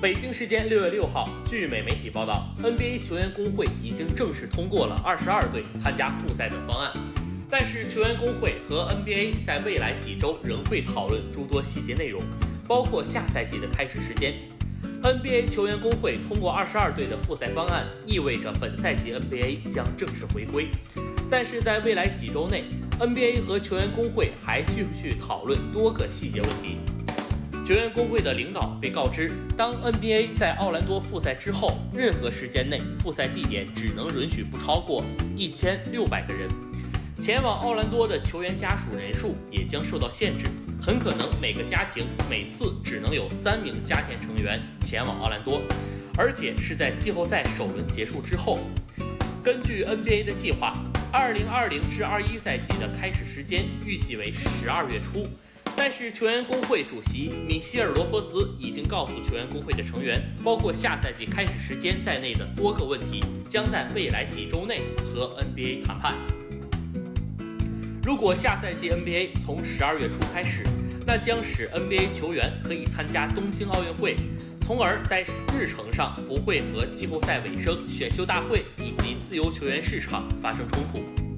北京时间六月六号，据美媒体报道，NBA 球员工会已经正式通过了二十二队参加复赛的方案。但是，球员工会和 NBA 在未来几周仍会讨论诸多细节内容，包括下赛季的开始时间。NBA 球员工会通过二十二队的复赛方案，意味着本赛季 NBA 将正式回归。但是在未来几周内，NBA 和球员工会还继续讨论多个细节问题。球员工会的领导被告知，当 NBA 在奥兰多复赛之后，任何时间内复赛地点只能允许不超过一千六百个人，前往奥兰多的球员家属人数也将受到限制，很可能每个家庭每次只能有三名家庭成员前往奥兰多，而且是在季后赛首轮结束之后。根据 NBA 的计划，二零二零至二一赛季的开始时间预计为十二月初。但是球员工会主席米歇尔·罗伯斯已经告诉球员工会的成员，包括下赛季开始时间在内的多个问题将在未来几周内和 NBA 谈判。如果下赛季 NBA 从十二月初开始，那将使 NBA 球员可以参加东京奥运会，从而在日程上不会和季后赛尾声、选秀大会以及自由球员市场发生冲突。